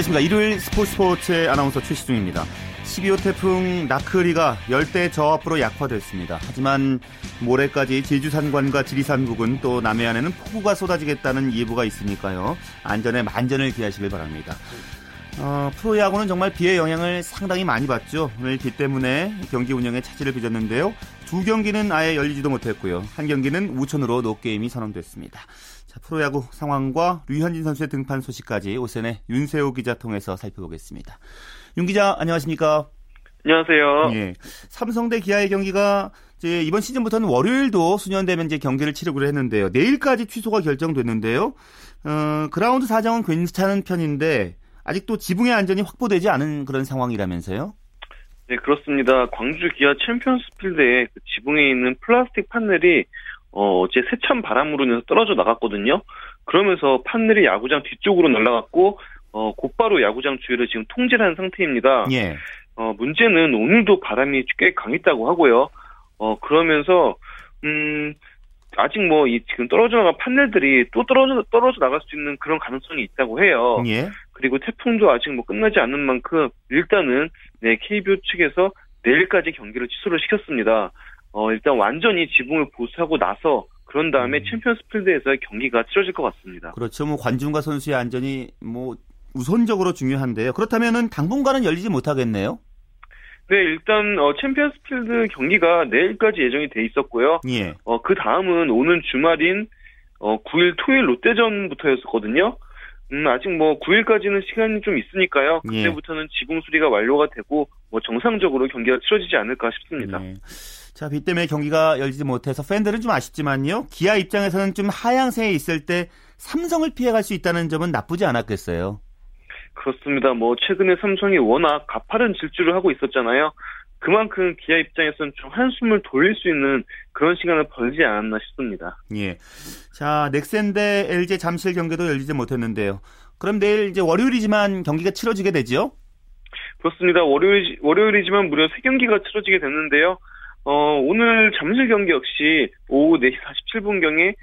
안녕하십니까. 일요일 스포츠 스포츠의 아나운서 최시중입니다. 12호 태풍 나크리가 열대 저압으로 약화됐습니다. 하지만 모레까지 제주산관과 지리산 부근 또 남해안에는 폭우가 쏟아지겠다는 예보가 있으니까요. 안전에 만전을 기하시길 바랍니다. 어, 프로야구는 정말 비의 영향을 상당히 많이 받죠. 오늘 비 때문에 경기 운영에 차질을 빚었는데요. 두 경기는 아예 열리지도 못했고요. 한 경기는 우천으로 노게임이 선언됐습니다. 자, 프로야구 상황과 류현진 선수의 등판 소식까지 OSEN의 윤세호 기자 통해서 살펴보겠습니다. 윤 기자, 안녕하십니까? 안녕하세요. 예. 삼성 대 기아의 경기가 이제 이번 시즌부터는 월요일도 순연되면 이제 경기를 치르기로 했는데요. 내일까지 취소가 결정됐는데요. 어, 그라운드 사정은 괜찮은 편인데 아직도 지붕의 안전이 확보되지 않은 그런 상황이라면서요? 네, 그렇습니다. 광주 기아 챔피언스 필드에 그 지붕에 있는 플라스틱 판넬이 어, 어제 세찬 바람으로 인해서 떨어져 나갔거든요. 그러면서 판넬이 야구장 뒤쪽으로 날아갔고 어, 곧바로 야구장 주위를 지금 통제한 상태입니다. 예. 어, 문제는 오늘도 바람이 꽤 강했다고 하고요. 어, 그러면서 음, 아직 뭐 이 지금 떨어져 나간 판넬들이 또 떨어져 떨어져 나갈 수 있는 그런 가능성이 있다고 해요. 예. 그리고 태풍도 아직 뭐 끝나지 않은 만큼 일단은 네 KBO 측에서 내일까지 경기를 취소를 시켰습니다. 어 일단 완전히 지붕을 보수하고 나서 그런 다음에 음. 챔피언스 필드에서 경기가 치러질 것 같습니다. 그렇죠. 뭐 관중과 선수의 안전이 뭐 우선적으로 중요한데요. 그렇다면은 당분간은 열리지 못하겠네요. 네 일단 어 챔피언스 필드 경기가 내일까지 예정이 돼 있었고요. 예. 어 그 다음은 오는 주말인 어 9일 토요일 롯데전부터였었거든요. 음, 아직 뭐 9일까지는 시간이 좀 있으니까요. 예. 그때부터는 지붕 수리가 완료가 되고 뭐 정상적으로 경기가 치러지지 않을까 싶습니다. 네. 자, 비 때문에 경기가 열리지 못해서 팬들은 좀 아쉽지만요. 기아 입장에서는 좀 하향세에 있을 때 삼성을 피해갈 수 있다는 점은 나쁘지 않았겠어요. 그렇습니다. 뭐 최근에 삼성이 워낙 가파른 질주를 하고 있었잖아요. 그만큼 기아 입장에서는 좀 한숨을 돌릴 수 있는 그런 시간을 벌지 않았나 싶습니다. 예. 자, 넥센 대 LG 잠실 경기도 열리지 못했는데요. 그럼 내일 이제 월요일이지만 경기가 치러지게 되죠? 그렇습니다. 월요일, 월요일이지만 무려 3경기가 치러지게 됐는데요. 어, 오늘 잠실 경기 역시 오후 4시 47분경에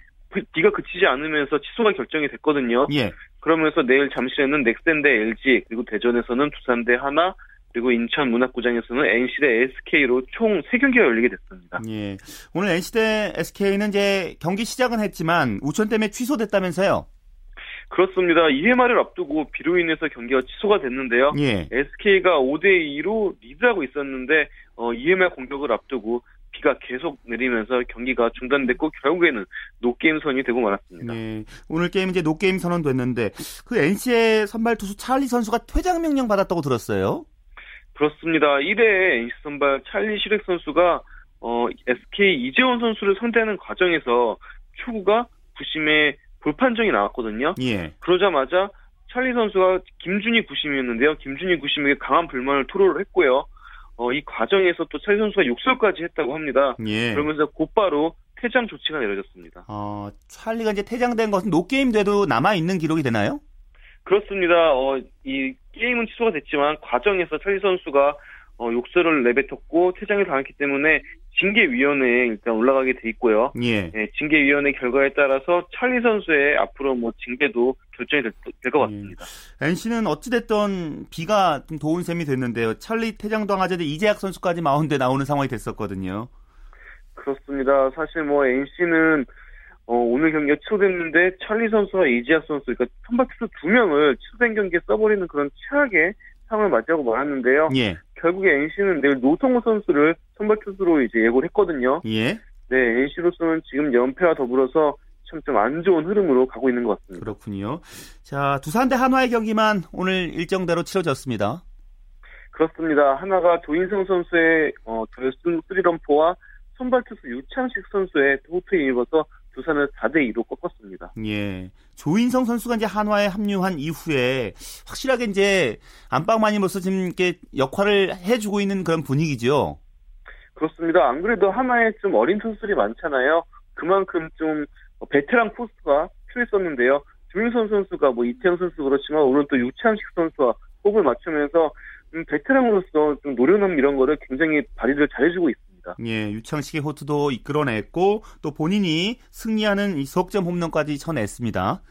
비가 그치지 않으면서 취소가 결정이 됐거든요. 예. 그러면서 내일 잠실에는 넥센 대 LG, 그리고 대전에서는 두산 대 하나, 그리고 인천 문학구장에서는 NC 대 SK로 총 3경기가 열리게 됐습니다. 예. 오늘 NC 대 SK는 이제 경기 시작은 했지만 우천 때문에 취소됐다면서요? 그렇습니다. 2회 말을 앞두고 비로 인해서 경기가 취소가 됐는데요. 예. SK가 5대2로 리드하고 있었는데 어, 2회 말 공격을 앞두고 비가 계속 내리면서 경기가 중단됐고 결국에는 노게임 선언이 되고 말았습니다. 예. 오늘 게임 이제 노게임 선언됐는데 그 NC의 선발 투수 찰리 선수가 퇴장 명령 받았다고 들었어요. 그렇습니다. 1회 NC 선발 찰리 쉬렉 선수가 어, SK 이재원 선수를 상대하는 과정에서 초구가 부심에 볼 판정이 나왔거든요. 예. 그러자마자 찰리 선수가 김준희 구심이었는데요. 김준희 구심에게 강한 불만을 토로를 했고요. 어, 이 과정에서 또 찰리 선수가 욕설까지 했다고 합니다. 예. 그러면서 곧바로 퇴장 조치가 내려졌습니다. 어, 찰리가 이제 퇴장된 것은 노게임 돼도 남아 있는 기록이 되나요? 그렇습니다. 어, 이 게임은 취소가 됐지만 과정에서 찰리 선수가 어, 욕설을 내뱉었고 퇴장을 당했기 때문에 징계위원회에 일단 올라가게 돼 있고요. 예. 예, 징계위원회 결과에 따라서 찰리 선수의 앞으로 뭐 징계도 결정이 될 것 같습니다. NC는 어찌됐든 비가 좀 도운 셈이 됐는데요. 찰리 퇴장당하자데 이재학 선수까지 마운드에 나오는 상황이 됐었거든요. 그렇습니다. 사실 뭐 NC는 어, 오늘 경기가 취소됐는데 찰리 선수와 이지학 선수, 그러니까 선발 투수 두 명을 취소된 경기에 써버리는 그런 최악의 상황을 맞이하고 말았는데요. 예. 결국에 NC는 내일 노성호 선수를 선발 투수로 이제 예고를 했거든요. 예. 네, NC로서는 지금 연패와 더불어서 참 좀 안 좋은 흐름으로 가고 있는 것 같습니다. 그렇군요. 자, 두산 대 한화의 경기만 오늘 일정대로 치러졌습니다. 그렇습니다. 하나가 조인성 선수의 어, 결승 3런포와 선발 투수 유창식 선수의 호투에 입어서 두산을 4대 2로 꺾었습니다. 예. 조인성 선수가 이제 한화에 합류한 이후에 확실하게 이제 안방마님으로서 지금 이렇게 역할을 해주고 있는 그런 분위기죠. 그렇습니다. 안 그래도 하나에 좀 어린 선수들이 많잖아요. 그만큼 좀 베테랑 포스가 필요했었는데요. 조인성 선수가 뭐 이태영 선수 그렇지만 오늘 또 유창식 선수와 호흡을 맞추면서 음, 베테랑으로서 좀 노련함 이런 거를 굉장히 발휘를 잘해주고 있습니다. 있습니다. 예, 유창식의 호투도 이끌어냈고 또 본인이 승리하는 이 석점 홈런까지 쳐냈습니다.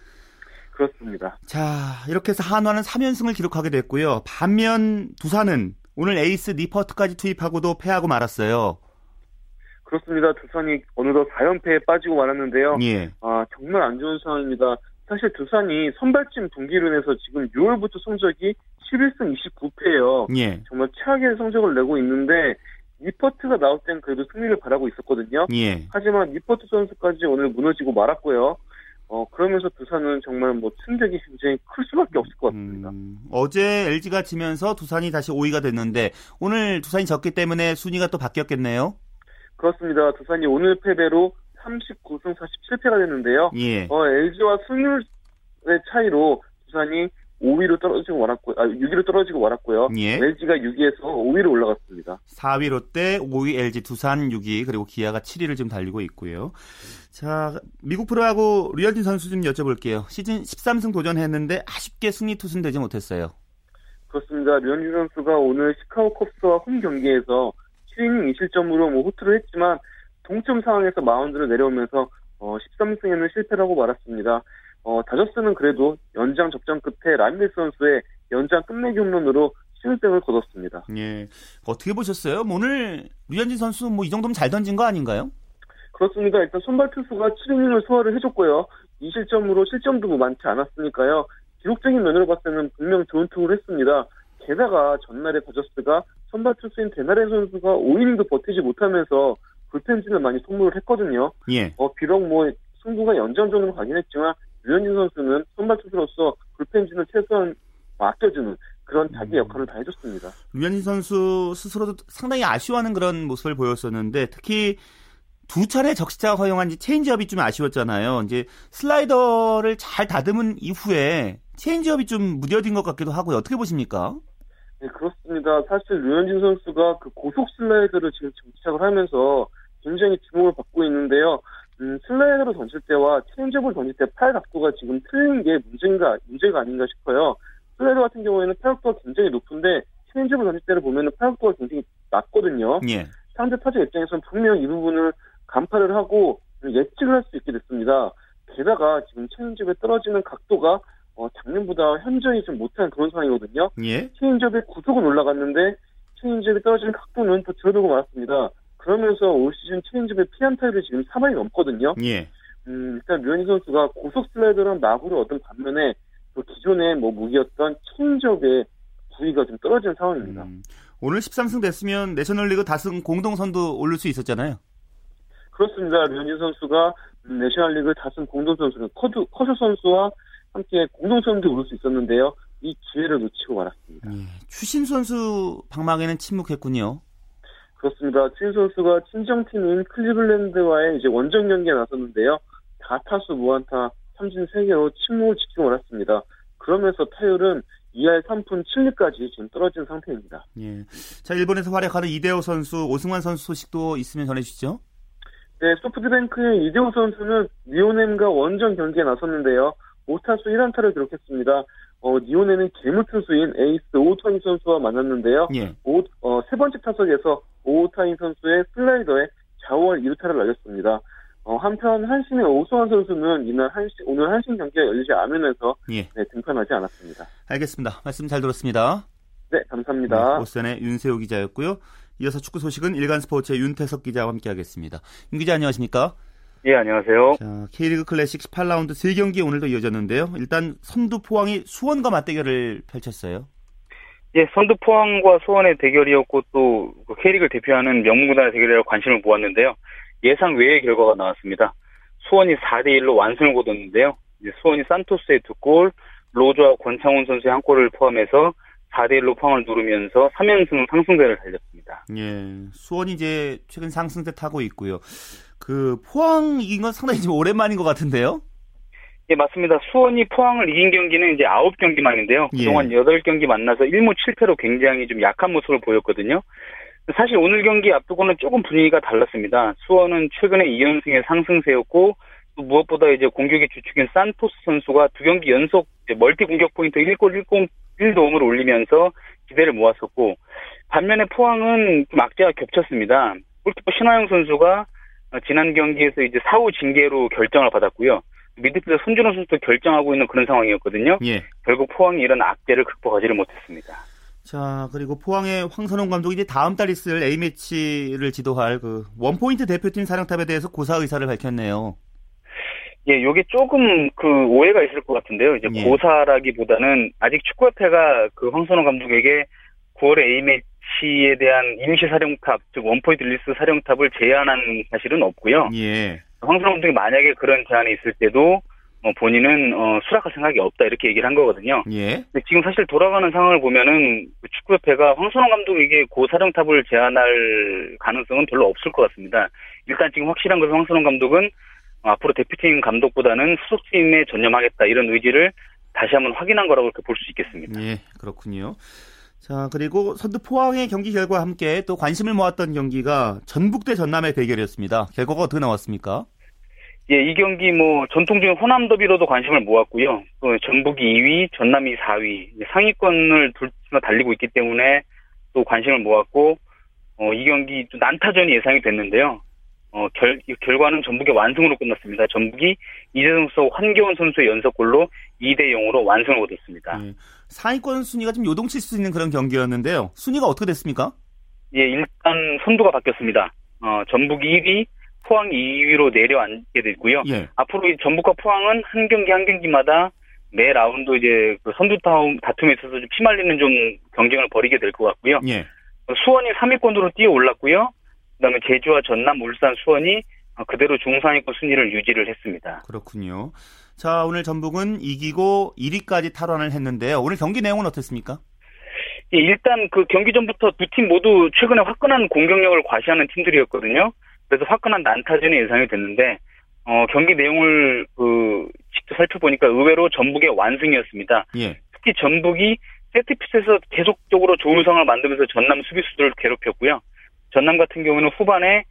그렇습니다. 자, 이렇게 해서 한화는 3연승을 기록하게 됐고요. 반면 두산은 오늘 에이스 니퍼트까지 투입하고도 패하고 말았어요. 그렇습니다. 두산이 어느덧 4연패에 빠지고 말았는데요. 예. 아, 정말 안 좋은 상황입니다. 사실 두산이 선발진 분기로 인해서 지금 6월부터 성적이 11승 29패예요. 예. 정말 최악의 성적을 내고 있는데 니퍼트가 나올 땐 그래도 승리를 바라고 있었거든요. 예. 하지만 니퍼트 선수까지 오늘 무너지고 말았고요. 어, 그러면서 두산은 정말 뭐 충격이 굉장히 클 수밖에 없을 것 같습니다. 음, 어제 LG가 지면서 두산이 다시 5위가 됐는데 오늘 두산이 졌기 때문에 순위가 또 바뀌었겠네요. 그렇습니다. 두산이 오늘 패배로 39승 47패가 됐는데요. 예. 어, LG와 승률의 차이로 두산이 5위로 떨어지고 말았고, 아, 6위로 떨어지고 말았고요. 예. LG가 6위에서 5위로 올라갔습니다. 4위 롯데, 5위 LG, 두산 6위, 그리고 기아가 7위를 지금 달리고 있고요. 자, 미국 프로하고 류현진 선수 좀 여쭤볼게요. 시즌 13승 도전했는데 아쉽게 승리 투순되지 못했어요. 그렇습니다. 류현진 선수가 오늘 시카고 컵스와 홈 경기에서 7이닝 2실점으로 뭐 호투를 했지만 동점 상황에서 마운드를 내려오면서 어, 13승에는 실패라고 말았습니다. 어, 다저스는 그래도 연장 접전 끝에 라미레스 선수의 연장 끝내기 홈런으로 신승을 거뒀습니다. 예. 어떻게 보셨어요? 뭐 오늘 류현진 선수 뭐 이 정도면 잘 던진 거 아닌가요? 그렇습니다. 일단 선발 투수가 7이닝을 소화를 해줬고요. 2실점으로 실점도 뭐 많지 않았으니까요. 기록적인 면으로 봤을 때는 분명 좋은 투구를 했습니다. 게다가 전날에 다저스가 선발 투수인 데나레 선수가 5이닝도 버티지 못하면서 불펜진을 많이 소모를 했거든요. 예. 어, 비록 뭐 승부가 연장전으로 가긴 했지만 류현진 선수는 선발 투수로서 불펜진을 최소한 아껴주는 그런 자기 역할을 다 해줬습니다. 류현진 선수 스스로도 상당히 아쉬워하는 그런 모습을 보였었는데 특히 두 차례 적시타가 허용한 체인지업이 좀 아쉬웠잖아요. 이제 슬라이더를 잘 다듬은 이후에 체인지업이 좀 무뎌진 것 같기도 하고요. 어떻게 보십니까? 네, 그렇습니다. 사실 류현진 선수가 그 고속 슬라이더를 지금 정착을 하면서 굉장히 주목을 받고 있는데요. 음, 슬라이더로 던질 때와 체인지업을 던질 때 팔 각도가 지금 틀린 게 문제인가, 문제가 아닌가 싶어요. 슬라이더 같은 경우에는 팔 각도가 굉장히 높은데 체인지업을 던질 때를 보면 팔 각도가 굉장히 낮거든요. 예. 상대 타자 입장에서는 분명 이 부분을 간파를 하고 예측을 할 수 있게 됐습니다. 게다가 지금 체인지업에 떨어지는 각도가 어, 작년보다 현저히 좀 못한 그런 상황이거든요. 예. 체인지업의 구속은 올라갔는데 체인지업이 떨어지는 각도는 더 줄어들고 말았습니다. 그러면서 올 시즌 체인지업의 피안타율이 지금 3할이 넘거든요. 예. 음, 일단 류현진 선수가 고속 슬라이더란 마구를 얻은 반면에 또 기존의 뭐 무기였던 체인지업의 부위가 좀 떨어지는 상황입니다. 음, 오늘 13승 됐으면 내셔널리그 다승 공동선도 오를 수 있었잖아요. 그렇습니다. 류현진 선수가 음, 내셔널리그 다승 공동선수는 커드, 커쇼 선수와 함께 공동선도 오를 수 있었는데요. 이 기회를 놓치고 말았습니다. 예. 추신 선수 방망에는 침묵했군요. 그렇습니다. 친 선수가 친정팀인 클리블랜드와의 이제 원정 경기에 나섰는데요. 4타수 무안타 3진 3개로 침묵을 지키고 말았습니다. 그러면서 타율은 2할 3푼 7리까지 지금 떨어진 상태입니다. 예. 자, 일본에서 활약하는 이대호 선수, 오승환 선수 소식도 있으면 전해주시죠. 네, 소프트뱅크의 이대호 선수는 니오넴과 원정 경기에 나섰는데요. 5타수 1안타를 기록했습니다. 어, 니오넴은 개물 투수인 에이스 오타니 선수와 만났는데요. 예. 오, 어, 세 번째 타석에서 오타니 선수의 슬라이더에 좌월 2루타를 날렸습니다. 어, 한편 한신의 오승환 선수는 이날 한신, 오늘 한신 경기가 열리지 않으면서 예. 네, 등판하지 않았습니다. 알겠습니다. 말씀 잘 들었습니다. 네, 감사합니다. 네, 오선의 윤세호 기자였고요. 이어서 축구 소식은 일간 스포츠의 윤태석 기자와 함께하겠습니다. 윤 기자 안녕하십니까? 예, 안녕하세요. 자, K리그 클래식 18라운드 3경기 오늘도 이어졌는데요. 일단 선두 포항이 수원과 맞대결을 펼쳤어요. 예, 선두 포항과 수원의 대결이었고 또 K리그를 대표하는 명문구단의 대결이라고 관심을 모았는데요. 예상 외의 결과가 나왔습니다. 수원이 4대 1로 완승을 거뒀는데요. 수원이 산토스의 두 골, 로저와 권창훈 선수의 한 골을 포함해서 4대 1로 포항을 누르면서 3연승 상승세를 달렸습니다. 예, 수원이 이제 최근 상승세 타고 있고요. 그 포항 이긴 건 상당히 좀 오랜만인 것 같은데요. 예, 맞습니다. 수원이 포항을 이긴 경기는 이제 9경기만인데요. 예. 그동안 8경기 만나서 1무 7패로 굉장히 좀 약한 모습을 보였거든요. 사실 오늘 경기 앞두고는 조금 분위기가 달랐습니다. 수원은 최근에 2연승의 상승세였고 또 무엇보다 이제 공격의 주축인 산토스 선수가 두 경기 연속 멀티 공격 포인트 1골 1공 1도움을 올리면서 기대를 모았었고 반면에 포항은 좀 악재가 겹쳤습니다. 골키퍼 신하영 선수가 지난 경기에서 이제 사후 징계로 결정을 받았고요. 미드필더 손준호 선수도 결정하고 있는 그런 상황이었거든요. 예. 결국 포항이 이런 악재를 극복하지를 못했습니다. 자, 그리고 포항의 황선홍 감독이 이제 다음 달 있을 A매치를 지도할 그 원포인트 대표팀 사령탑에 대해서 고사 의사를 밝혔네요. 예, 요게 조금 그 오해가 있을 것 같은데요. 이제 예. 고사라기보다는 아직 축구협회가 그 황선홍 감독에게 9월에 A매치에 대한 임시 사령탑, 즉 원포인트 릴리프 사령탑을 제안한 사실은 없고요. 예. 황선홍 감독이 만약에 그런 제안이 있을 때도 어, 본인은 어, 수락할 생각이 없다 이렇게 얘기를 한 거거든요. 예. 근데 지금 사실 돌아가는 상황을 보면은 그 축구협회가 황선홍 감독에게 그 사령탑을 제안할 가능성은 별로 없을 것 같습니다. 일단 지금 확실한 것은 황선홍 감독은 어, 앞으로 대표팀 감독보다는 소속팀에 전념하겠다 이런 의지를 다시 한번 확인한 거라고 이렇게 볼 수 있겠습니다. 예, 그렇군요. 자, 그리고 선두 포항의 경기 결과와 함께 또 관심을 모았던 경기가 전북 대 전남의 대결이었습니다. 결과가 어떻게 나왔습니까? 예, 이 경기 뭐 전통적인 호남 더비로도 관심을 모았고요. 또 전북이 2위, 전남이 4위, 상위권을 둘다 달리고 있기 때문에 또 관심을 모았고 어, 이 경기 또 난타전이 예상이 됐는데요. 어, 결, 결과는 전북의 완승으로 끝났습니다. 전북이 이재성 선수, 환경원 선수의 연속골로 2대 0으로 완승을 거뒀습니다. 예, 상위권 순위가 좀 요동칠 수 있는 그런 경기였는데요. 순위가 어떻게 됐습니까? 예, 일단 선두가 바뀌었습니다. 어, 전북이 1위, 포항 2위로 내려앉게 됐고요. 예. 앞으로 이 전북과 포항은 한 경기 한 경기마다 매 라운드 이제 그 선두 다툼에 있어서 좀 피말리는 좀 경쟁을 벌이게 될 것 같고요. 예. 수원이 3위권으로 뛰어 올랐고요. 그다음에 제주와 전남, 울산, 수원이 그대로 중상위권 순위를 유지를 했습니다. 그렇군요. 자, 오늘 전북은 이기고 1위까지 탈환을 했는데요. 오늘 경기 내용은 어땠습니까? 예, 일단 그 경기 전부터 두 팀 모두 최근에 화끈한 공격력을 과시하는 팀들이었거든요. 그래서 화끈한 난타전이 예상이 됐는데 어, 경기 내용을 그 직접 살펴보니까 의외로 전북의 완승이었습니다. 예. 특히 전북이 세트피스에서 계속적으로 좋은 상황을 만들면서 전남 수비수들을 괴롭혔고요. 전남 같은 경우는 후반에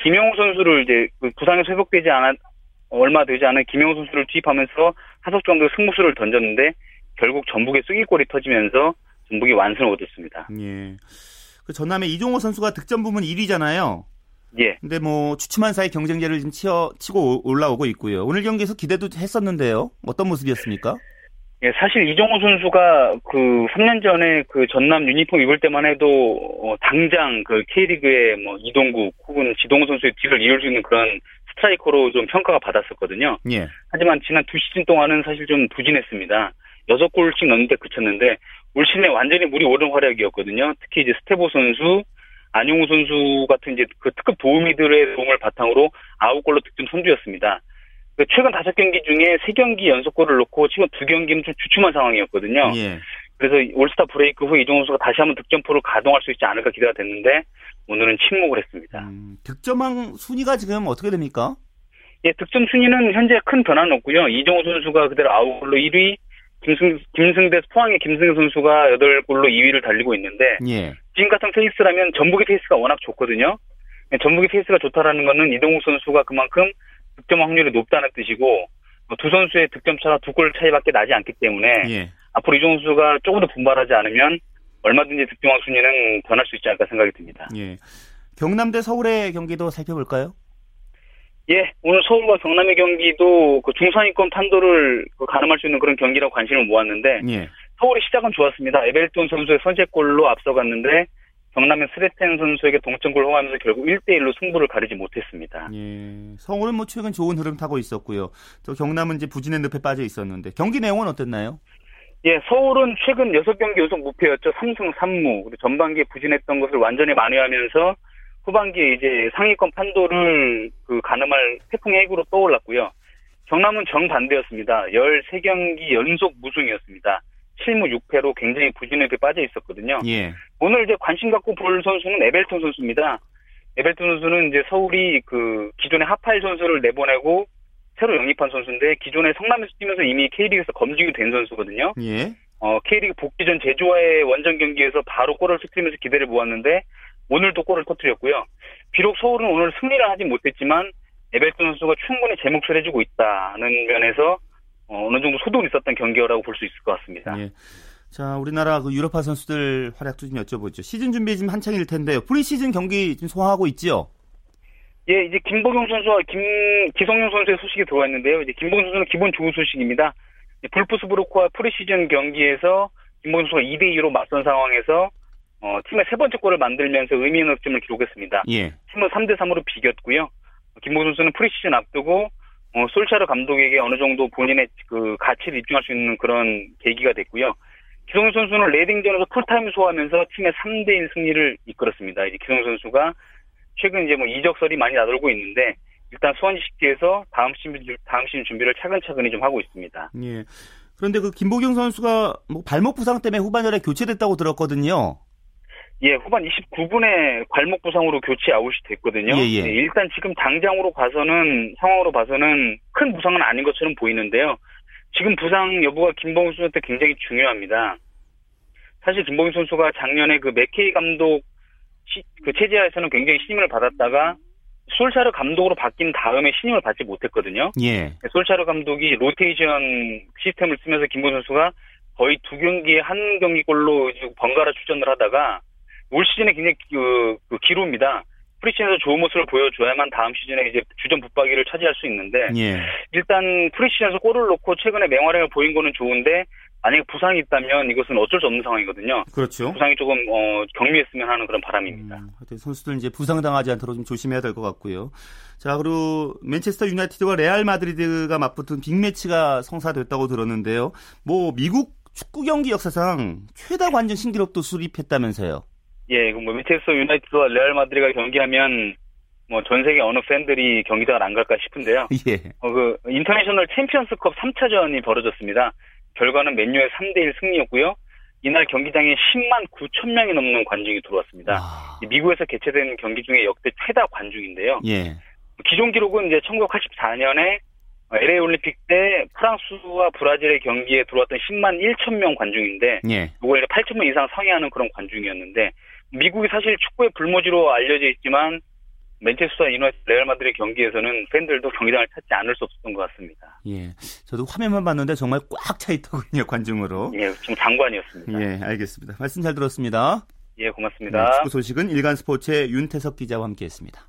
김영호 선수를 이제 그 부상에서 회복되지 않아 얼마 되지 않은 김영호 선수를 투입하면서 하석 정도 승부수를 던졌는데 결국 전북의 쐐기골이 터지면서 전북이 완승을 얻었습니다. 예. 그 전남의 이종호 선수가 득점 부문 1위잖아요. 예. 근데 뭐 주춤한 사이 경쟁자를 좀 치어, 치고 올라오고 있고요. 오늘 경기에서 기대도 했었는데요. 어떤 모습이었습니까? 예, 사실 이종호 선수가 그 3년 전에 그 전남 유니폼 입을 때만 해도 어, 당장 그 K리그의 뭐 이동국 혹은 지동호 선수의 뒤를 이을 수 있는 그런 스트라이커로 좀 평가가 받았었거든요. 예. 하지만 지난 두 시즌 동안은 사실 좀 부진했습니다. 6골씩 넣는데 그쳤는데 올 시즌에 완전히 물이 오른 활약이었거든요. 특히 이제 스테보 선수, 안용우 선수 같은 이제 그 특급 도우미들의 도움을 바탕으로 아홉 골로 득점 선두였습니다. 그 최근 다섯 경기 중에 세 경기 연속골을 넣고 지금 두 경기는 좀 주춤한 상황이었거든요. 예. 그래서 올스타 브레이크 후 이종호 선수가 다시 한번 득점포를 가동할 수 있지 않을까 기대가 됐는데 오늘은 침묵을 했습니다. 음, 득점왕 순위가 지금 어떻게 됩니까? 예, 득점 순위는 현재 큰 변화는 없고요. 이종호 선수가 그대로 아홉 골로 1위, 김승, 김승대 포항의 김승대 선수가 8골로 2위를 달리고 있는데 예. 지금 같은 페이스라면 전북의 페이스가 워낙 좋거든요. 전북의 페이스가 좋다라는 것은 이동국 선수가 그만큼 득점 확률이 높다는 뜻이고 두 선수의 득점 차가 두 골 차이밖에 나지 않기 때문에 예. 앞으로 이종호 선수가 조금 더 분발하지 않으면 얼마든지 득점왕 순위는 변할 수 있지 않을까 생각이 듭니다. 예. 경남 대 서울의 경기도 살펴볼까요? 예, 오늘 서울과 경남의 경기도 그 중상위권 판도를 그 가늠할 수 있는 그런 경기라고 관심을 모았는데 예. 서울의 시작은 좋았습니다. 에벨톤 선수의 선제골로 앞서갔는데 경남의 스레텐 선수에게 동점골 허하면서 결국 1대1로 승부를 가리지 못했습니다. 예. 서울은 뭐 최근 좋은 흐름 타고 있었고요. 또 경남은 이제 부진의 늪에 빠져 있었는데 경기 내용은 어땠나요? 예, 서울은 최근 6경기 연속 무패였죠. 3승 3무. 그리고 전반기에 부진했던 것을 완전히 만회하면서 후반기에 이제 상위권 판도를 그 가늠할 태풍의 핵으로 떠올랐고요. 경남은 정반대였습니다. 13경기 연속 무승이었습니다. 7무 6패로 굉장히 부진하게 빠져 있었거든요. 예. 오늘 이제 관심 갖고 볼 선수는 에벨톤 선수입니다. 에벨톤 선수는 이제 서울이 그 기존의 하파일 선수를 내보내고 새로 영입한 선수인데 기존에 성남에서 뛰면서 이미 K리그에서 검증이 된 선수거든요. 예. 어, K리그 복귀 전 제주와의 원정 경기에서 바로 골을 터뜨리면서 기대를 모았는데 오늘도 골을 터뜨렸고요. 비록 서울은 오늘 승리를 하지 못했지만 에벨슨 선수가 충분히 제 몫을 해주고 있다는 면에서 어, 느 정도 소득이 있었던 경기라고 볼 수 있을 것 같습니다. 예. 자, 우리나라 그 유럽파 선수들 활약도 좀 여쭤보죠. 시즌 준비 지금 한창일 텐데요. 프리시즌 경기 지금 소화하고 있지요? 예, 이제 김보경 선수와 김 기성용 선수의 소식이 들어와 있는데요. 이제 김보경 선수는 기본 좋은 소식입니다. 불프스부르크와 프리시즌 경기에서 김보경 선수가 2대 2로 맞선 상황에서 어, 팀의 세 번째 골을 만들면서 의미 있는 득점을 기록했습니다. 예. 팀은 3대 3으로 비겼고요. 김보경 선수는 프리시즌 앞두고 어, 솔샤르 감독에게 어느 정도 본인의 그 가치를 입증할 수 있는 그런 계기가 됐고요. 기성용 선수는 레딩전에서 풀타임 소화하면서 팀의 3대1 승리를 이끌었습니다. 이제 기성용 선수가 최근 이제 뭐 이적설이 많이 나돌고 있는데 일단 스완지 시티에서 다음 시즌 다음 시즌 준비를 차근차근히 좀 하고 있습니다. 예. 그런데 그 김보경 선수가 뭐 발목 부상 때문에 후반전에 교체됐다고 들었거든요. 예, 후반 29분에 발목 부상으로 교체 아웃이 됐거든요. 예, 예. 네, 일단 지금 당장으로 봐서는 상황으로 봐서는 큰 부상은 아닌 것처럼 보이는데요. 지금 부상 여부가 김봉준 선수한테 굉장히 중요합니다. 사실 김봉준 선수가 작년에 그 맥케이 감독 시, 그 체제하에서는 굉장히 신임을 받았다가 솔샤르 감독으로 바뀐 다음에 신임을 받지 못했거든요. 예. 솔샤르 감독이 로테이션 시스템을 쓰면서 김봉준 선수가 거의 두 경기에 한 경기골로 번갈아 출전을 하다가 올 시즌에 굉장히 그, 그 기로입니다. 프리시즌에서 좋은 모습을 보여줘야만 다음 시즌에 이제 주전 붙박이를 차지할 수 있는데 예. 일단 프리시즌에서 골을 넣고 최근에 맹활약을 보인 거는 좋은데 만약에 부상이 있다면 이것은 어쩔 수 없는 상황이거든요. 그렇죠. 부상이 조금 어, 경미했으면 하는 그런 바람입니다. 음, 하여튼 선수들 이제 부상당하지 않도록 좀 조심해야 될 것 같고요. 자, 그리고 맨체스터 유나이티드와 레알 마드리드가 맞붙은 빅매치가 성사됐다고 들었는데요. 뭐 미국 축구 경기 역사상 최다 관전 신기록도 수립했다면서요. 예, 뭐 맨체스터 유나이티드와 레알 마드리드가 경기하면 뭐 전 세계 어느 팬들이 경기장을 안 갈까 싶은데요. 예. 어, 그 인터내셔널 챔피언스컵 3차전이 벌어졌습니다. 결과는 맨유의 3대 1 승리였고요. 이날 경기장에 10만 9천 명이 넘는 관중이 들어왔습니다. 아, 미국에서 개최된 경기 중에 역대 최다 관중인데요. 예. 기존 기록은 이제 1984년에 LA 올림픽 때 프랑스와 브라질의 경기에 들어왔던 10만 1천 명 관중인데 예. 이걸 8천 명 이상 상회하는 그런 관중이었는데 미국이 사실 축구의 불모지로 알려져 있지만 맨체스터 유나이티드 레알 마드리드 경기에서는 팬들도 경기장을 찾지 않을 수 없었던 것 같습니다. 예. 저도 화면만 봤는데 정말 꽉 차 있더군요, 관중으로. 예, 지금 장관이었습니다. 예, 알겠습니다. 말씀 잘 들었습니다. 예, 네, 고맙습니다. 축구 소식은 일간 스포츠의 윤태석 기자와 함께했습니다.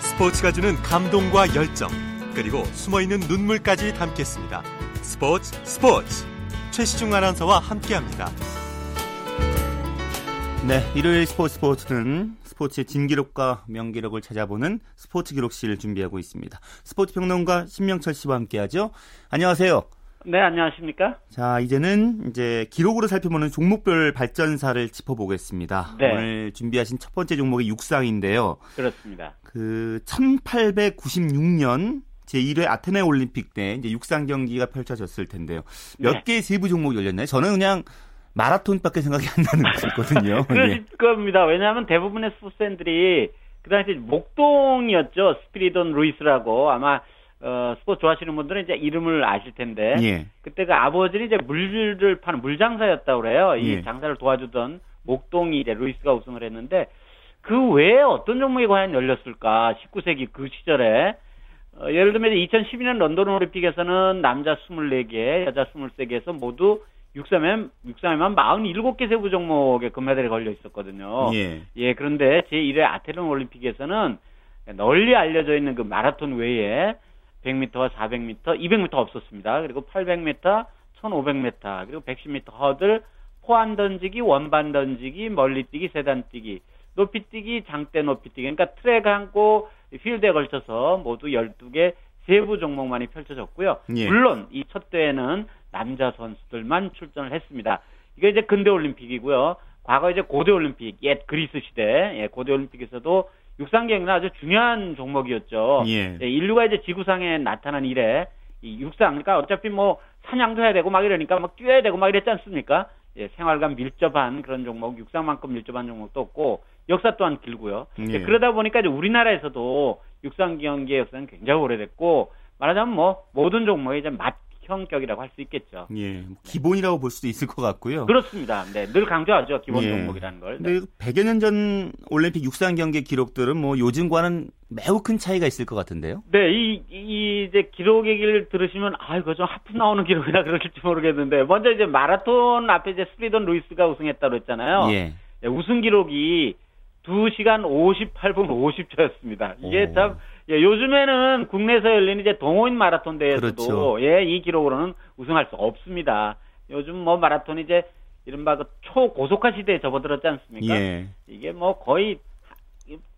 스포츠가 주는 감동과 열정, 그리고 숨어있는 눈물까지 담겠습니다. 스포츠 스포츠 최시중 아나운서와 함께합니다. 네, 일요일 스포츠 스포츠는 스포츠의 진기록과 명기록을 찾아보는 스포츠 기록실을 준비하고 있습니다. 스포츠 평론가 신명철 씨와 함께하죠. 안녕하세요. 네, 안녕하십니까? 자, 이제는 이제 기록으로 살펴보는 종목별 발전사를 짚어보겠습니다. 네. 오늘 준비하신 첫 번째 종목이 육상인데요. 그렇습니다. 그 1896년 제1회 아테네 올림픽 때 이제 육상 경기가 펼쳐졌을 텐데요. 몇 네. 개의 세부 종목이 열렸나요? 저는 그냥 마라톤밖에 생각이 안 나는 거거든요. 예. 그러실 겁니다. 왜냐하면 대부분의 스포츠팬들이 그 당시 목동이었죠. 스피리돈 루이스라고 아마 어, 스포츠 좋아하시는 분들은 이제 이름을 아실 텐데 예. 그때 그 아버지는 이제 물을 파는 물장사였다고 그래요. 이 예. 장사를 도와주던 목동이 이제 루이스가 우승을 했는데 그 외에 어떤 종목이 과연 열렸을까? 19세기 그 시절에 어, 예를 들면 2012년 런던 올림픽에서는 남자 24개, 여자 23개에서 모두 육상에만, 육상에만 47개 세부 종목에 금메달이 걸려 있었거든요. 예. 예, 그런데 제1회 아테네 올림픽에서는 널리 알려져 있는 그 마라톤 외에 100m, 400m, 200m 없었습니다. 그리고 800m, 1500m, 그리고 110m 허들, 포안 던지기, 원반 던지기, 멀리 뛰기, 세단 뛰기, 높이 뛰기, 장대 높이 뛰기. 그러니까 트랙 한고 필드에 걸쳐서 모두 12개 세부 종목만이 펼쳐졌고요. 예. 물론 이 첫 대회는 남자 선수들만 출전을 했습니다. 이게 이제 근대 올림픽이고요. 과거 이제 고대 올림픽, 옛 그리스 시대, 예, 고대 올림픽에서도 육상 경기는 아주 중요한 종목이었죠. 예. 예, 인류가 이제 지구상에 나타난 이래 이 육상 그러니까 어차피 뭐 사냥도 해야 되고 막 이러니까 막 뛰어야 되고 막 이랬지 않습니까? 예, 생활과 밀접한 그런 종목, 육상만큼 밀접한 종목도 없고 역사 또한 길고요. 예. 예, 그러다 보니까 이제 우리나라에서도 육상 경기의 역사는 굉장히 오래됐고 말하자면 뭐 모든 종목에 이제 맛 형격이라고 할 수 있겠죠. 예, 뭐 기본이라고 볼 수도 있을 것 같고요. 그렇습니다. 네, 늘 강조하죠. 기본 예. 종목이라는 걸. 네. 근데 100여 년 전 올림픽 육상 경기 기록들은 뭐 요즘과는 매우 큰 차이가 있을 것 같은데요. 네, 이, 이 이제 기록 얘기를 들으시면 아 이거 좀 하품 나오는 기록이라 그러실지 모르겠는데 먼저 이제 마라톤 앞에 이제 스리던 루이스가 우승했다고 했잖아요. 예. 네, 우승 기록이 2시간 58분 50초였습니다. 이게 오. 참 예, 요즘에는 국내에서 열리는 이제 동호인 마라톤 대회에서도 그렇죠. 예, 이 기록으로는 우승할 수 없습니다. 요즘 뭐 마라톤이 이제 이른바 그 초고속화 시대에 접어들었지 않습니까? 예. 이게 뭐 거의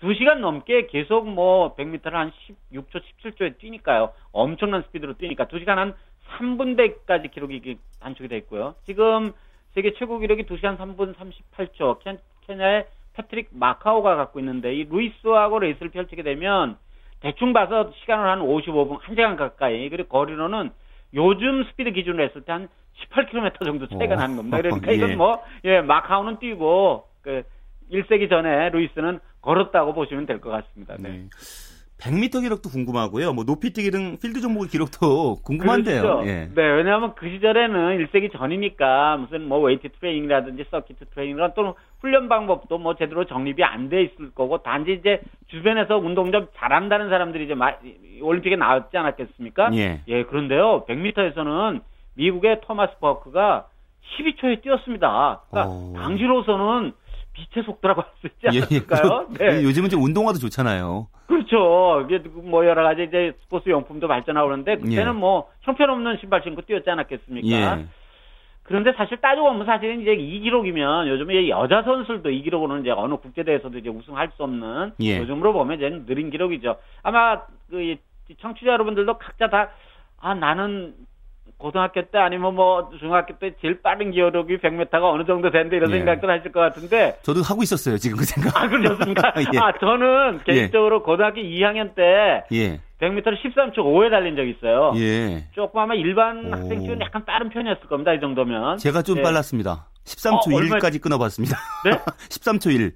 2시간 넘게 계속 뭐 100m를 한 16초, 17초에 뛰니까요. 엄청난 스피드로 뛰니까 2시간 한 3분대까지 기록이 단축이 돼 있고요. 지금 세계 최고 기록이 2시간 3분 38초. 켄, 케냐의 패트릭 마카오가 갖고 있는데 이 루이스하고 레이스를 펼치게 되면 대충 봐서 시간을 한 55분, 1시간 가까이. 그리고 거리로는 요즘 스피드 기준으로 했을 때 한 18km 정도 차이가 오. 나는 겁니다. 그러니까 예. 이건 뭐, 예, 마카오는 뛰고, 그, 1세기 전에 루이스는 걸었다고 보시면 될 것 같습니다. 네. 네. 100m 기록도 궁금하고요. 뭐 높이뛰기 등 필드 종목의 기록도 궁금한데요. 그렇죠. 예. 네, 왜냐하면 그 시절에는 1세기 전이니까 무슨 뭐 웨이트 트레이닝이라든지 서키트 트레이닝이나 또는 훈련 방법도 뭐 제대로 정립이 안 돼 있을 거고 단지 이제 주변에서 운동 좀 잘한다는 사람들이 이제 마- 올림픽에 나왔지 않았겠습니까? 예. 예, 그런데요. 100m에서는 미국의 토마스 버크가 12초에 뛰었습니다. 그러니까 오. 당시로서는 빛의 속도라고 할 수 있지 예, 예. 않을까요? 네. 요즘은 좀 운동화도 좋잖아요. 그렇죠. 이게 뭐 여러 가지 이제 스포츠 용품도 발전하고 그러는데 그때는 예. 뭐 형편없는 신발 신고 뛰었지 않았겠습니까? 예. 그런데 사실 따지고 보면 사실은 이제 이 기록이면 요즘에 여자 선수들도 이 기록으로는 이제 어느 국제대회에서도 이제 우승할 수 없는 예. 요즘으로 보면 이제 느린 기록이죠. 아마 그 이- 청취자 여러분들도 각자 다 아 나는 고등학교 때 아니면 뭐 중학교 때 제일 빠른 기록이 100m가 어느 정도 되는데 이런 예. 생각들 하실 것 같은데 저도 하고 있었어요, 지금 그 생각. 아 그러셨습니까? 예. 아 저는 개인적으로 고등학교 2학년 때 예. 100m를 13초 5에 달린 적이 있어요. 예. 조금 아마 일반 오. 학생 기준 약간 빠른 편이었을 겁니다. 이 정도면. 제가 좀 예. 빨랐습니다. 13초 어, 얼마- 1까지 끊어봤습니다. 네? 13초 1.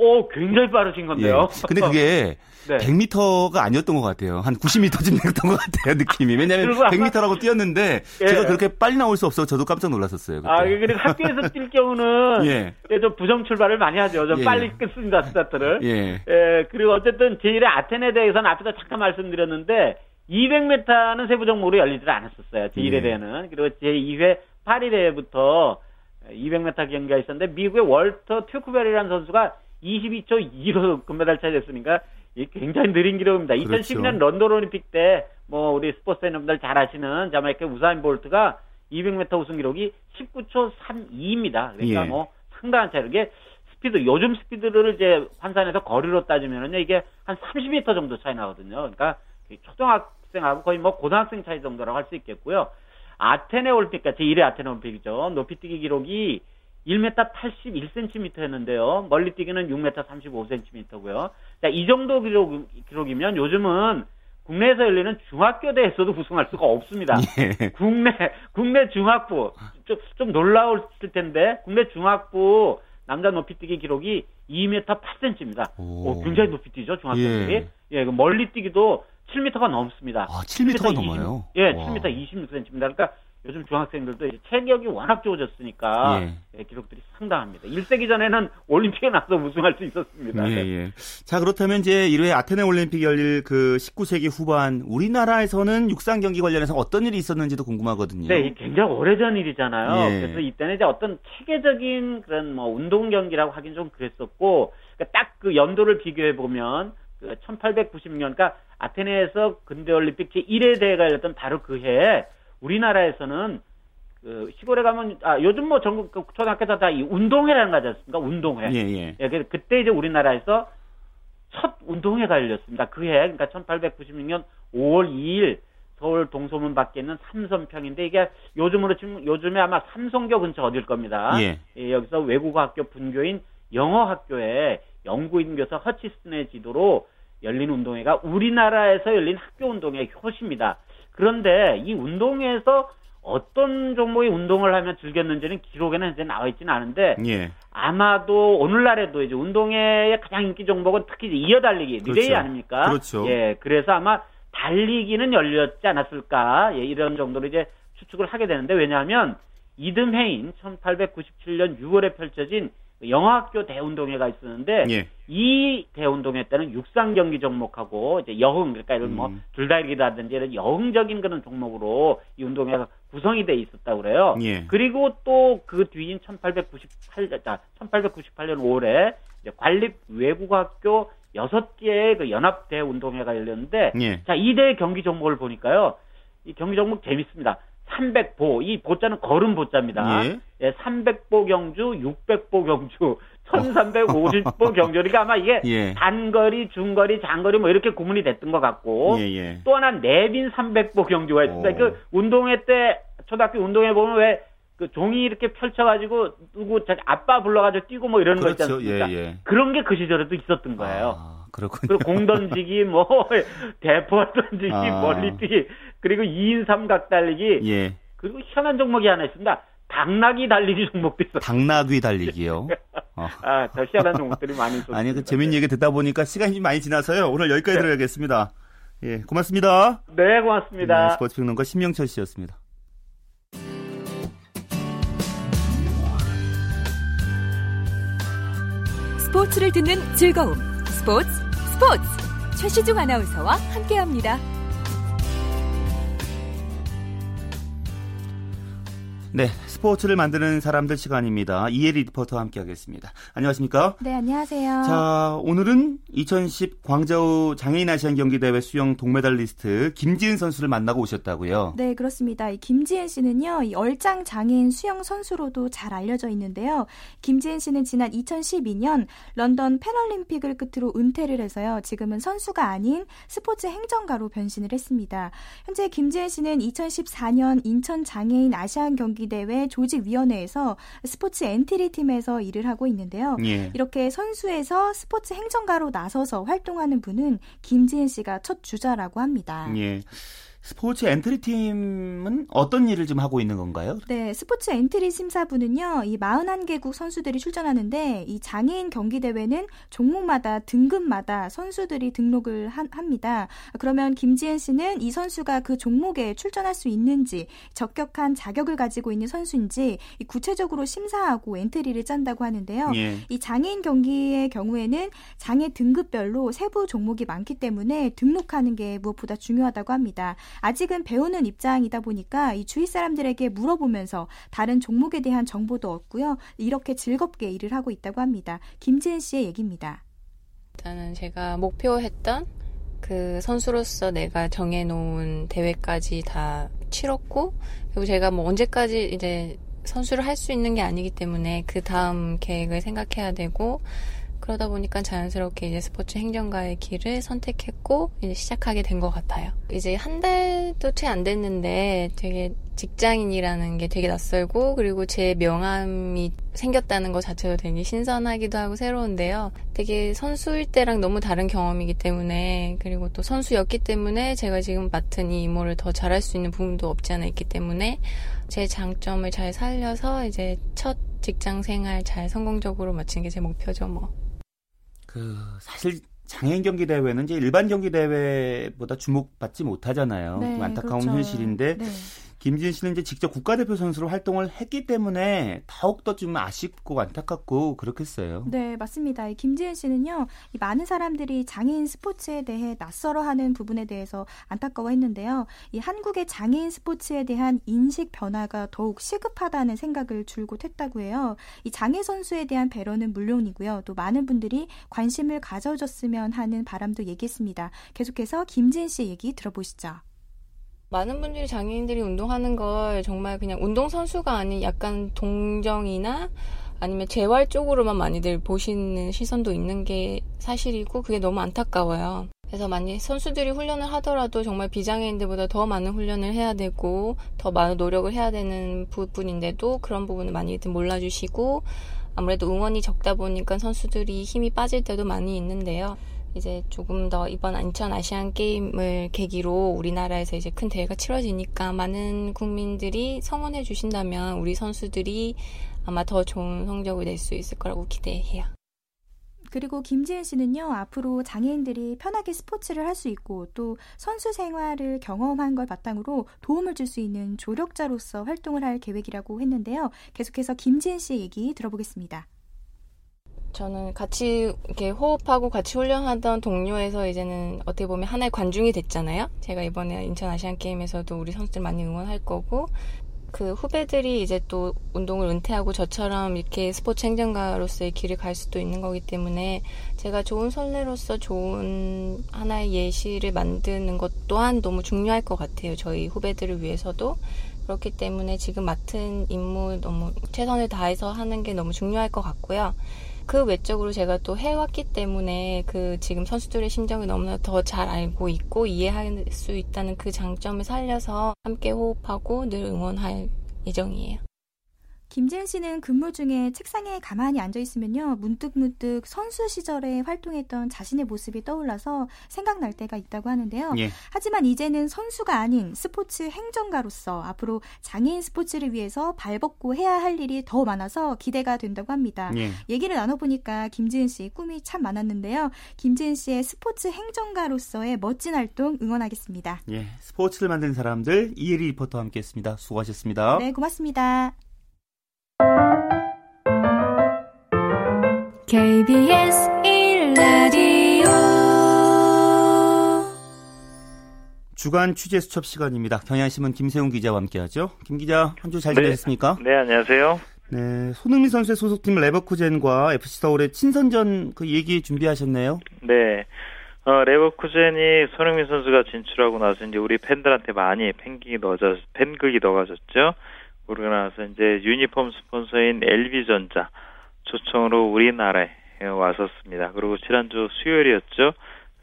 오, 굉장히 빠르신 예. 건데요. 근데 그게 네. 100m가 아니었던 것 같아요. 한 90m쯤 됐던 것 같아요, 느낌이. 왜냐면 그리고 아마- 100m라고 뛰었는데 예. 제가 그렇게 빨리 나올 수 없어서 저도 깜짝 놀랐었어요. 그때. 아, 그리고 학교에서 뛸 경우는 예. 예, 좀 부정 출발을 많이 하죠. 좀 예. 빨리 끊습니다, 스타트를. 예. 예, 그리고 어쨌든 제1회 아테네 대회에서는 앞에서 잠깐 말씀드렸는데 200m는 세부 종목으로 열리질 않았었어요. 제1회 예. 대회는. 그리고 제2회 파리 대회부터 200m 경기가 있었는데 미국의 월터 튜크벨이라는 선수가 22초 2로 금메달 차지했으니까 이 굉장히 느린 기록입니다. 그렇죠. 2012년 런던 올림픽 때 뭐 우리 스포츠 팬분들 잘 아시는 자마이카 우사인 볼트가 200m 우승 기록이 19초 32입니다. 그러니까 예. 뭐 상당한 차이. 이게 스피드 요즘 스피드를 이제 환산해서 거리로 따지면은요 이게 한 30m 정도 차이 나거든요. 그러니까 초등학생하고 거의 뭐 고등학생 차이 정도라고 할 수 있겠고요. 아테네 올림픽 같이 1회 아테네 올림픽이죠. 높이뛰기 기록이 1m 81cm였는데요. 멀리 뛰기는 6m 35cm고요. 자, 이 정도 기록, 기록이면 요즘은 국내에서 열리는 중학교 대회에서도 우승할 수가 없습니다. 예. 국내 국내 중학부 좀, 좀 놀라울 텐데 국내 중학부 남자 높이뛰기 기록이 2m 8cm입니다. 오. 굉장히 높이 뛰죠 중학생들이. 예. 예, 그 멀리 뛰기도 7m가 넘습니다. 아, 7m가 넘어요? 예, 와. 7m 26cm입니다. 그러니까 요즘 중학생들도 이제 체격이 워낙 좋아졌으니까 예. 예, 기록들이 상당합니다. 1세기 전에는 올림픽에 나서 우승할 수 있었습니다. 예, 네. 예. 자, 그렇다면 이제 1회 아테네 올림픽 열릴 그 19세기 후반 우리나라에서는 육상 경기 관련해서 어떤 일이 있었는지도 궁금하거든요. 네, 이 굉장히 오래전 일이잖아요. 예. 그래서 이때는 이제 어떤 체계적인 그런 뭐 운동 경기라고 하긴 좀 그랬었고, 그러니까 딱그 연도를 비교해 보면 그 1896년, 그러니까 아테네에서 근대 올림픽 제 1회 대회가 열렸던 바로 그 해에 우리나라에서는 그 시골에 가면 아 요즘 뭐 전국 그 초등학교에서 다 이 운동회라는 거 하지 않습니까? 운동회. 예, 예. 예, 그- 그때 이제 우리나라에서 첫 운동회가 열렸습니다. 그 해, 그러니까 1896년 5월 2일 서울 동소문 밖에 있는 삼선평인데 이게 요즘으로 치면 요즘에 아마 삼성교 근처 어딜 겁니다. 예. 예, 여기서 외국어 학교 분교인 영어 학교에 영구인 교사 허치슨의 지도로 열린 운동회가 우리나라에서 열린 학교 운동회 효시입니다. 그런데 이 운동회에서 어떤 종목의 운동을 하면 즐겼는지는 기록에는 현재 나와 있지는 않은데 예. 아마도 오늘날에도 이제 운동회의 가장 인기 종목은 특히 이제 이어달리기 리레이 그렇죠. 아닙니까? 그렇죠. 예, 그래서 아마 달리기는 열렸지 않았을까 예, 이런 정도로 이제 추측을 하게 되는데 왜냐하면 이듬해인 1897년 6월에 펼쳐진 영화학교 대운동회가 있었는데 예. 이 대운동회 때는 육상 경기 종목하고 이제 여흥 그러니까 이런 뭐 음. 줄다리기라든지 이런 여흥적인 그런 종목으로 이 운동회가 구성이 돼 있었다고 그래요. 예. 그리고 또 그 뒤인 1898년, 자, 1898년 5월에 관립 외국학교 여섯 개의 그 연합 대 운동회가 열렸는데, 예. 자, 이 대 경기 종목을 보니까요, 이 경기 종목 재밌습니다. 300보, 이 보자는 걸음 보자입니다. 예. 예, 300보 경주, 600보 경주, 1350보 경주. 그러니까 아마 이게 예. 단거리, 중거리, 장거리 뭐 이렇게 구분이 됐던 것 같고, 예, 예. 또 하나 내빈 300보 경주가 있습니다. 오. 그 운동회 때 초등학교 운동회 보면 왜 그 종이 이렇게 펼쳐가지고 누구 자기 아빠 불러가지고 뛰고 뭐 이런 거 있지 그렇죠. 않습니까? 예, 예. 그런 게 그 시절에도 있었던 거예요. 아, 그렇군요. 그리고 공 던지기, 뭐 대포 던지기, 아. 멀리뛰기, 그리고 2인 삼각 달리기, 예. 그리고 희한한 종목이 하나 있습니다. 당나귀 달리기 종목도 있었어요. 당나귀 달리기요. 어. 아, 더 희한한 종목들이 많이 있었어요. 아니, 그 재밌는 얘기 듣다 보니까 시간이 좀 많이 지나서요. 오늘 여기까지 들어야겠습니다. 예, 고맙습니다. 네, 고맙습니다. 네, 스포츠 평론가 신명철 씨였습니다. 스포츠를 듣는 즐거움. 스포츠, 스포츠. 최시중 아나운서와 함께합니다. 네, 스포츠를 만드는 사람들 시간입니다. 이혜리 리포터와 함께하겠습니다. 안녕하십니까? 네, 안녕하세요. 자, 오늘은 2010 광저우 장애인 아시안 경기 대회 수영 동메달리스트 김지은 선수를 만나고 오셨다고요? 네, 그렇습니다. 이 김지은 씨는요, 이 얼짱 장애인 수영 선수로도 잘 알려져 있는데요. 김지은 씨는 지난 2012년 런던 패럴림픽을 끝으로 은퇴를 해서요, 지금은 선수가 아닌 스포츠 행정가로 변신을 했습니다. 현재 김지은 씨는 2014년 인천 장애인 아시안 경기 대회 조직위원회에서 스포츠 엔트리 팀에서 일을 하고 있는데요. 예. 이렇게 선수에서 스포츠 행정가로 나서서 활동하는 분은 김지은 씨가 첫 주자라고 합니다. 예. 스포츠 엔트리 팀은 어떤 일을 좀 하고 있는 건가요? 네, 스포츠 엔트리 심사부는요, 이 41개국 선수들이 출전하는데, 이 장애인 경기대회는 종목마다, 등급마다 선수들이 등록을 하, 합니다. 그러면 김지은 씨는 이 선수가 그 종목에 출전할 수 있는지, 적격한 자격을 가지고 있는 선수인지, 이 구체적으로 심사하고 엔트리를 짠다고 하는데요. 예. 이 장애인 경기의 경우에는 장애 등급별로 세부 종목이 많기 때문에 등록하는 게 무엇보다 중요하다고 합니다. 아직은 배우는 입장이다 보니까 이 주위 사람들에게 물어보면서 다른 종목에 대한 정보도 얻고요. 이렇게 즐겁게 일을 하고 있다고 합니다. 김지은 씨의 얘기입니다. 일단은 제가 목표했던 그 선수로서 내가 정해놓은 대회까지 다 치렀고 그리고 제가 뭐 언제까지 이제 선수를 할 수 있는 게 아니기 때문에 그 다음 계획을 생각해야 되고 그러다 보니까 자연스럽게 이제 스포츠 행정가의 길을 선택했고 이제 시작하게 된 것 같아요. 이제 한 달도 채 안 됐는데 되게 직장인이라는 게 되게 낯설고 그리고 제 명함이 생겼다는 것 자체도 되게 신선하기도 하고 새로운데요. 되게 선수일 때랑 너무 다른 경험이기 때문에 그리고 또 선수였기 때문에 제가 지금 맡은 이 임무를 더 잘할 수 있는 부분도 없지 않아 있기 때문에 제 장점을 잘 살려서 이제 첫 직장 생활 잘 성공적으로 마치는 게제 목표죠, 뭐. 그 사실 장애인 경기 대회는 이제 일반 경기 대회보다 주목받지 못하잖아요. 좀 안타까운 그렇죠. 현실인데 네. 김진 씨는 이제 직접 국가대표 선수로 활동을 했기 때문에 더욱더 좀 아쉽고 안타깝고 그렇겠어요. 네, 맞습니다. 이 김지은 씨는요, 이 많은 사람들이 장애인 스포츠에 대해 낯설어하는 부분에 대해서 안타까워했는데요. 이 한국의 장애인 스포츠에 대한 인식 변화가 더욱 시급하다는 생각을 줄곧 했다고 해요. 이 장애 선수에 대한 배려는 물론이고요. 또 많은 분들이 관심을 가져줬으면 하는 바람도 얘기했습니다. 계속해서 김지은 씨 얘기 들어보시죠. 많은 분들이 장애인들이 운동하는 걸 정말 그냥 운동선수가 아닌 약간 동정이나 아니면 재활 쪽으로만 많이들 보시는 시선도 있는 게 사실이고 그게 너무 안타까워요. 그래서 만약 선수들이 훈련을 하더라도 정말 비장애인들보다 더 많은 훈련을 해야 되고 더 많은 노력을 해야 되는 부분인데도 그런 부분을 많이들 몰라주시고 아무래도 응원이 적다 보니까 선수들이 힘이 빠질 때도 많이 있는데요. 이제 조금 더 이번 인천 아시안 게임을 계기로 우리나라에서 이제 큰 대회가 치러지니까 많은 국민들이 성원해 주신다면 우리 선수들이 아마 더 좋은 성적을 낼 수 있을 거라고 기대해요. 그리고 김지은 씨는요, 앞으로 장애인들이 편하게 스포츠를 할 수 있고 또 선수 생활을 경험한 걸 바탕으로 도움을 줄 수 있는 조력자로서 활동을 할 계획이라고 했는데요. 계속해서 김지은 씨 얘기 들어보겠습니다. 저는 같이 이렇게 호흡하고 같이 훈련하던 동료에서 이제는 어떻게 보면 하나의 관중이 됐잖아요. 제가 이번에 인천 아시안 게임에서도 우리 선수들 많이 응원할 거고 그 후배들이 이제 또 운동을 은퇴하고 저처럼 이렇게 스포츠 행정가로서의 길을 갈 수도 있는 거기 때문에 제가 좋은 선례로서 좋은 하나의 예시를 만드는 것 또한 너무 중요할 것 같아요. 저희 후배들을 위해서도. 그렇기 때문에 지금 맡은 임무 너무 최선을 다해서 하는 게 너무 중요할 것 같고요. 그 외적으로 제가 또 해왔기 때문에 그 지금 선수들의 심정을 너무나 더 잘 알고 있고 이해할 수 있다는 그 장점을 살려서 함께 호흡하고 늘 응원할 예정이에요. 김지은 씨는 근무 중에 책상에 가만히 앉아 있으면요. 문득 문득 선수 시절에 활동했던 자신의 모습이 떠올라서 생각날 때가 있다고 하는데요. 예. 하지만 이제는 선수가 아닌 스포츠 행정가로서 앞으로 장애인 스포츠를 위해서 발벗고 해야 할 일이 더 많아서 기대가 된다고 합니다. 예. 얘기를 나눠보니까 김지은 씨 꿈이 참 많았는데요. 김지은 씨의 스포츠 행정가로서의 멋진 활동 응원하겠습니다. 예. 스포츠를 만든 사람들 이혜리 리포터와 함께했습니다. 수고하셨습니다. 네, 고맙습니다. KBS 1라디오 주간 취재 수첩 시간입니다. 경향신문 김세훈 기자와 함께하죠. 김 기자 한 주 잘 지내셨습니까? 네, 네, 안녕하세요. 네, 손흥민 선수의 소속팀 레버쿠젠과 FC 서울의 친선전 그 얘기 준비하셨네요. 네. 어, 레버쿠젠이 손흥민 선수가 진출하고 나서 이제 우리 팬들한테 많이 팬극이 넣어졌, 팬극이 넣어졌죠. 그러고 나서 이제 유니폼 스폰서인 LB전자 초청으로 우리나라에 왔었습니다. 그리고 지난주 수요일이었죠.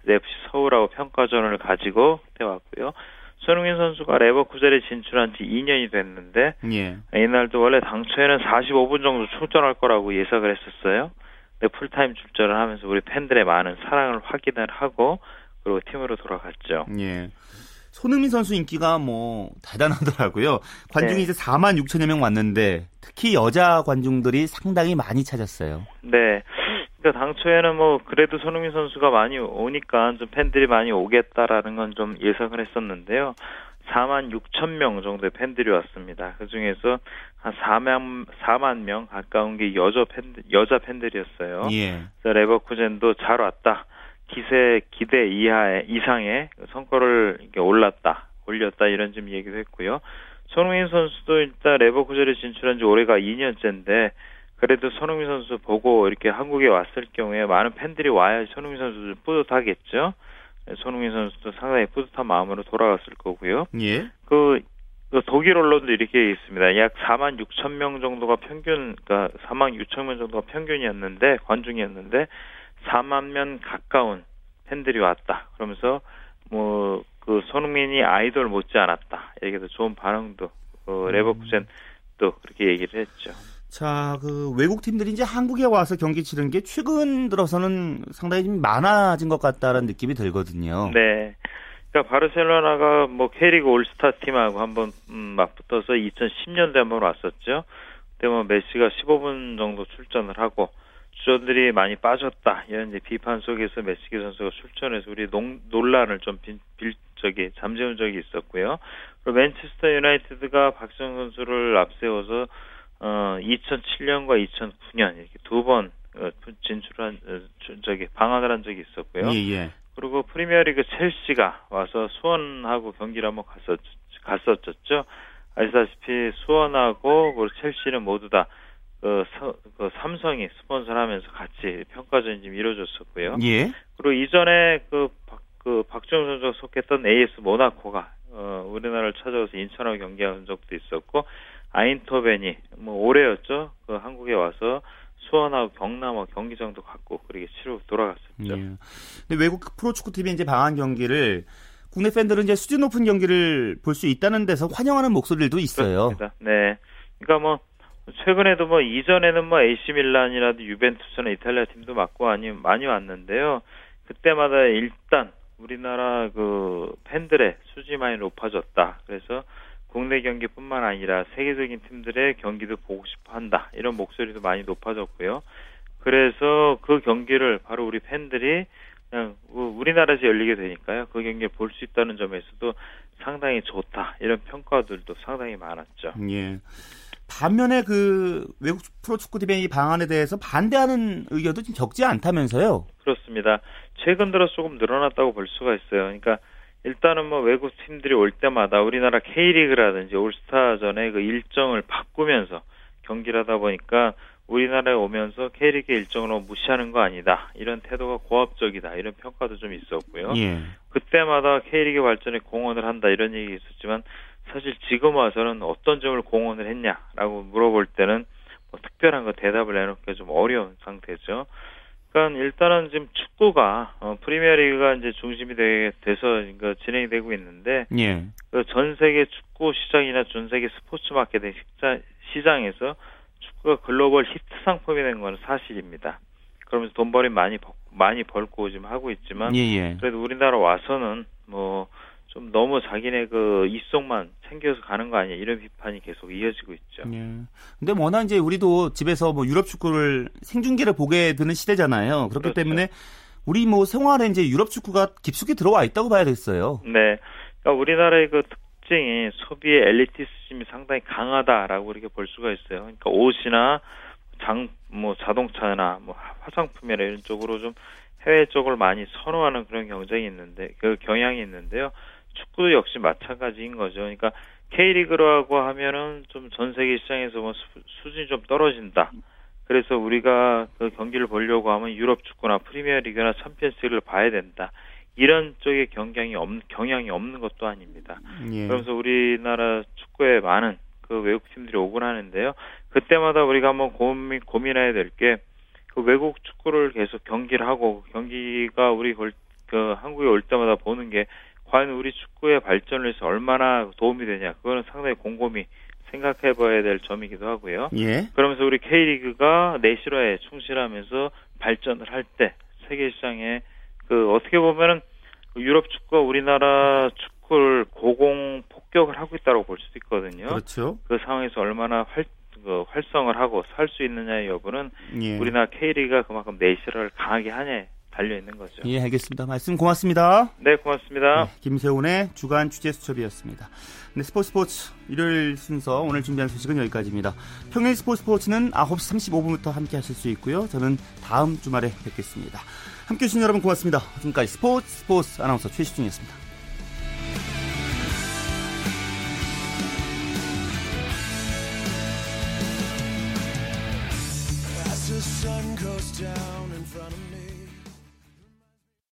FC 서울하고 평가전을 가지고 그때 왔고요. 손흥민 선수가 레버쿠젠에 진출한 지 2년이 됐는데 예. 이날도 원래 당초에는 45분 정도 출전할 거라고 예상을 했었어요. 근데 풀타임 출전을 하면서 우리 팬들의 많은 사랑을 확인을 하고 그리고 팀으로 돌아갔죠. 예. 손흥민 선수 인기가 뭐 대단하더라고요. 관중이 네. 이제 4만 6천여 명 왔는데 특히 여자 관중들이 상당히 많이 찾았어요. 네. 그러니까 당초에는 뭐 그래도 손흥민 선수가 많이 오니까 좀 팬들이 많이 오겠다라는 건 좀 예상을 했었는데요. 4만 6천 명 정도의 팬들이 왔습니다. 그 중에서 한 4만 4만 명 가까운 게 여자 팬 여자 팬들이었어요. 예. 그래서 레버쿠젠도 잘 왔다. 기세 기대 이하의 이상의 성과를 이렇게 올랐다 올렸다 이런 좀 얘기도 했고요. 손흥민 선수도 일단 레버쿠젠에 진출한 지 올해가 2년째인데 그래도 손흥민 선수 보고 이렇게 한국에 왔을 경우에 많은 팬들이 와야 손흥민 선수도 뿌듯하겠죠. 손흥민 선수도 상당히 뿌듯한 마음으로 돌아갔을 거고요. 예. 그, 그 독일 언론도 이렇게 있습니다. 약 4만 6천 명 정도가 평균, 그러니까 4만 6천 명 정도가 평균이었는데 관중이었는데 4만 명 가까운 팬들이 왔다. 그러면서 뭐 그 손흥민이 아이돌 못지 않았다. 이렇게 좋은 반응도 그 레버쿠젠 또 그렇게 얘기를 했죠. 자, 그 외국 팀들이 이제 한국에 와서 경기 치른 게 최근 들어서는 상당히 좀 많아진 것 같다는 느낌이 들거든요. 네. 그러니까 바르셀로나가 뭐 K리그 올스타 팀하고 한번 음, 맞붙어서 2010년대 한번 왔었죠. 그때 뭐 메시가 15분 정도 출전을 하고 주전들이 많이 빠졌다 이런 이제 비판 속에서 메시기 선수가 출전해서 우리 농, 논란을 좀 빌, 빌 저기 잠재운 적이 있었고요. 그리고 맨체스터 유나이티드가 박정 선수를 앞세워서 어 2007년과 2009년 이렇게 두번 어, 진출한 어, 저기 방한을 한 적이 있었고요. 예, 예. 그리고 프리미어리그 첼시가 와서 수원하고 경기를 한번 갔었 갔었죠. 아시다시피 수원하고 그리고 첼시는 모두 다 그, 서, 그 삼성이 스폰서를 하면서 같이 평가전이 좀 이루어졌었고요. 예. 그리고 이전에 그, 박, 그 박정 선수가 속했던 AS 모나코가 어, 우리나라를 찾아와서 인천하고 경기한 적도 있었고 아인토벤이 뭐 올해였죠. 그 한국에 와서 수원하고 경남하고 경기장도 갖고 그렇게 치르고 돌아갔었죠. 예. 근데 외국 프로축구 팀이 이제 방한 경기를 국내 팬들은 이제 수준 높은 경기를 볼 수 있다는 데서 환영하는 목소리들도 있어요. 그렇습니다. 네. 그러니까 뭐 최근에도 뭐 이전에는 뭐 AC 밀란이라도 유벤투스나 이탈리아 팀도 맞고 아니 많이 왔는데요. 그때마다 일단 우리나라 그 팬들의 수준이 많이 높아졌다. 그래서 국내 경기뿐만 아니라 세계적인 팀들의 경기도 보고 싶어 한다. 이런 목소리도 많이 높아졌고요. 그래서 그 경기를 바로 우리 팬들이 그냥 우리나라에서 열리게 되니까요. 그 경기를 볼 수 있다는 점에서도 상당히 좋다. 이런 평가들도 상당히 많았죠. 예. 반면에 그 외국 프로축구 대회의 방안에 대해서 반대하는 의견도 좀 적지 않다면서요? 그렇습니다. 최근 들어 조금 늘어났다고 볼 수가 있어요. 그러니까 일단은 뭐 외국 팀들이 올 때마다 우리나라 K리그라든지 올스타전의 그 일정을 바꾸면서 경기를 하다 보니까 우리나라에 오면서 K리그 일정으로 무시하는 거 아니다. 이런 태도가 고압적이다. 이런 평가도 좀 있었고요. 예. 그때마다 K리그 발전에 공헌을 한다. 이런 얘기 있었지만 사실 지금 와서는 어떤 점을 공헌을 했냐라고 물어볼 때는 뭐 특별한 거 대답을 내놓기가 좀 어려운 상태죠. 그러니까 일단은 지금 축구가 어, 프리미어리그가 이제 중심이 되, 돼서 그러니까 진행이 되고 있는데 예. 그전 세계 축구 시장이나 전 세계 스포츠 마케팅 시장에서 축구가 글로벌 히트 상품이 된 건 사실입니다. 그러면서 돈벌이 많이 많이 벌고 지금 하고 있지만 예예. 예. 그래도 우리나라 와서는 뭐 좀 너무 자기네 그 이속만 챙겨서 가는 거 아니야 이런 비판이 계속 이어지고 있죠. 예. 근데 워낙 이제 우리도 집에서 뭐 유럽 축구를 생중계를 보게 되는 시대잖아요. 그렇기 그렇죠. 때문에 우리 뭐 생활에 이제 유럽 축구가 깊숙이 들어와 있다고 봐야 되겠어요. 네. 그러니까 우리나라의 그 특징이 소비의 엘리티즘이 상당히 강하다라고 이렇게 볼 수가 있어요. 그러니까 옷이나 장, 뭐 자동차나 뭐 화장품이나 이런 쪽으로 좀 해외 쪽을 많이 선호하는 그런 경쟁이 있는데 그 경향이 있는데요. 축구도 역시 마찬가지인 거죠. 그러니까 K리그라고 하면은 좀 전 세계 시장에서 뭐 수, 준이 좀 떨어진다. 그래서 우리가 그 경기를 보려고 하면 유럽 축구나 프리미어 리그나 챔피언스리그를 봐야 된다. 이런 쪽의 경향이 없 경향이 없는 것도 아닙니다. 예. 그러면서 우리나라 축구에 많은 그 외국 팀들이 오곤 하는데요. 그때마다 우리가 한번 고민 고민해야 될 게 그 외국 축구를 계속 경기를 하고 경기가 우리 그 한국에 올 때마다 보는 게 과연 우리 축구의 발전을 위해서 얼마나 도움이 되냐 그거는 상당히 곰곰이 생각해 봐야 될 점이기도 하고요. 예. 그러면서 우리 K리그가 내실화에 충실하면서 발전을 할 때 세계 시장에 그 어떻게 보면은 유럽 축구가 우리나라 축구를 고공 폭격을 하고 있다고 볼 수도 있거든요. 그렇죠. 그 상황에서 얼마나 활, 그 활성을 하고 살 수 있느냐의 여부는 예. 우리나라 K리그가 그만큼 내실화를 강하게 하냐 달려 있는 거죠. 예, 알겠습니다. 말씀 고맙습니다. 네, 고맙습니다. 네, 김세훈의 주간 취재 수첩이었습니다. 네, 스포츠 스포츠 일요일 순서 오늘 준비한 소식은 여기까지입니다. 평일 스포츠 스포츠는 9시 35분부터 함께 하실 수 있고요. 저는 다음 주말에 뵙겠습니다. 함께 해주신 여러분 고맙습니다. 지금까지 스포츠 스포츠 아나운서 최시중이었습니다. down